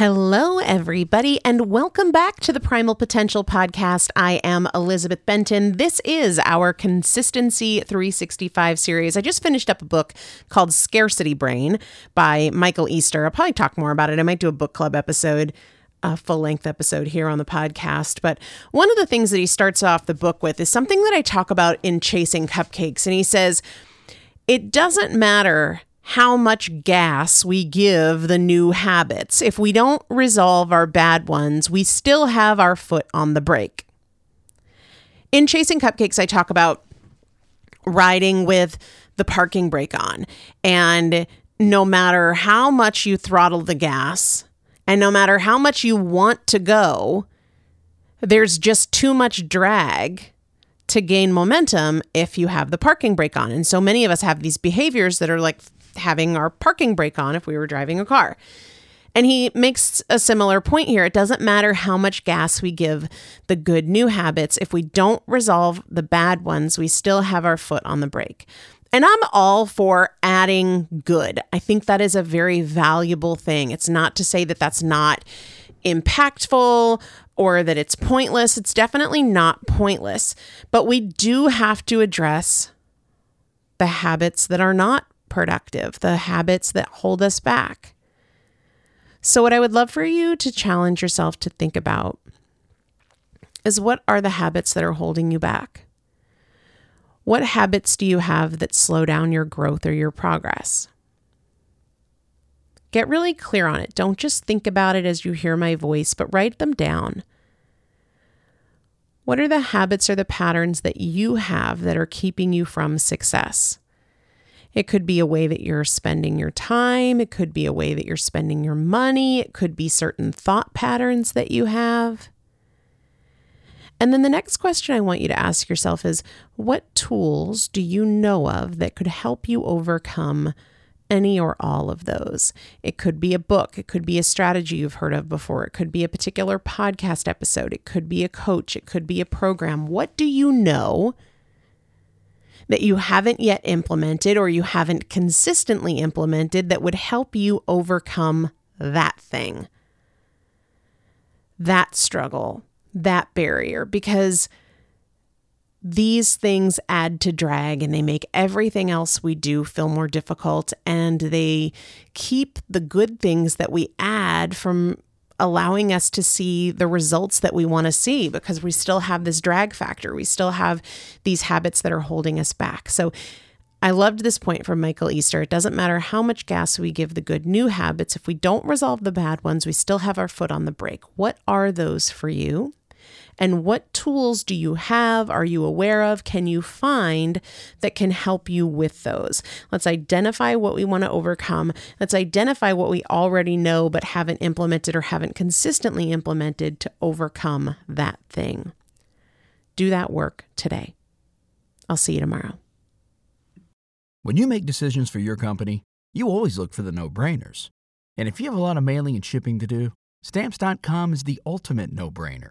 Hello, everybody, and welcome back to the Primal Potential Podcast. I am Elizabeth Benton. This is our Consistency 365 series. I just finished up a book called Scarcity Brain by Michael Easter. I'll probably talk more about it. I might do a book club episode a full length episode here on the podcast. But one of the things that he starts off the book with is something that I talk about in Chasing Cupcakes. And he says, It doesn't matter how much gas we give the new habits. If we don't resolve our bad ones, we still have our foot on the brake. In Chasing Cupcakes, I talk about riding with the parking brake on. And no matter how much you throttle the gas and no matter how much you want to go, there's just too much drag to gain momentum if you have the parking brake on. And so many of us have these behaviors that are like having our parking brake on if we were driving a car. And he makes a similar point here. It doesn't matter how much gas we give the good new habits. If we don't resolve the bad ones, we still have our foot on the brake. And I'm all for adding good. I think that is a very valuable thing. It's not to say that that's not impactful or that it's pointless. It's definitely not pointless. But we do have to address the habits that are not productive, the habits that hold us back. So, what I would love for you to challenge yourself to think about is what are the habits that are holding you back? What habits do you have that slow down your growth or your progress? Get really clear on it. Don't just think about it as you hear my voice, but write them down. What are the habits or the patterns that you have that are keeping you from success? It could be a way that you're spending your time. It could be a way that you're spending your money. It could be certain thought patterns that you have. And then the next question I want you to ask yourself is what tools do you know of that could help you overcome any or all of those? It could be a book, it could be a strategy you've heard of before, it could be a particular podcast episode, it could be a coach, it could be a program. What do you know? That you haven't yet implemented or you haven't consistently implemented that would help you overcome that thing, that struggle, that barrier? Because these things add to drag and they make everything else we do feel more difficult and they keep the good things that we add from allowing us to see the results that we want to see because we still have this drag factor. We still have these habits that are holding us back. So I loved this point from Michael Easter. It doesn't matter how much gas we give the good new habits, if we don't resolve the bad ones, we still have our foot on the brake. What are those for you? And what tools do you have? Are you aware of? Can you find that can help you with those? Let's identify what we want to overcome. Let's identify what we already know but haven't implemented or haven't consistently implemented to overcome that thing. Do that work today. I'll see you tomorrow. When you make decisions for your company, you always look for the no brainers. And if you have a lot of mailing and shipping to do, stamps.com is the ultimate no brainer.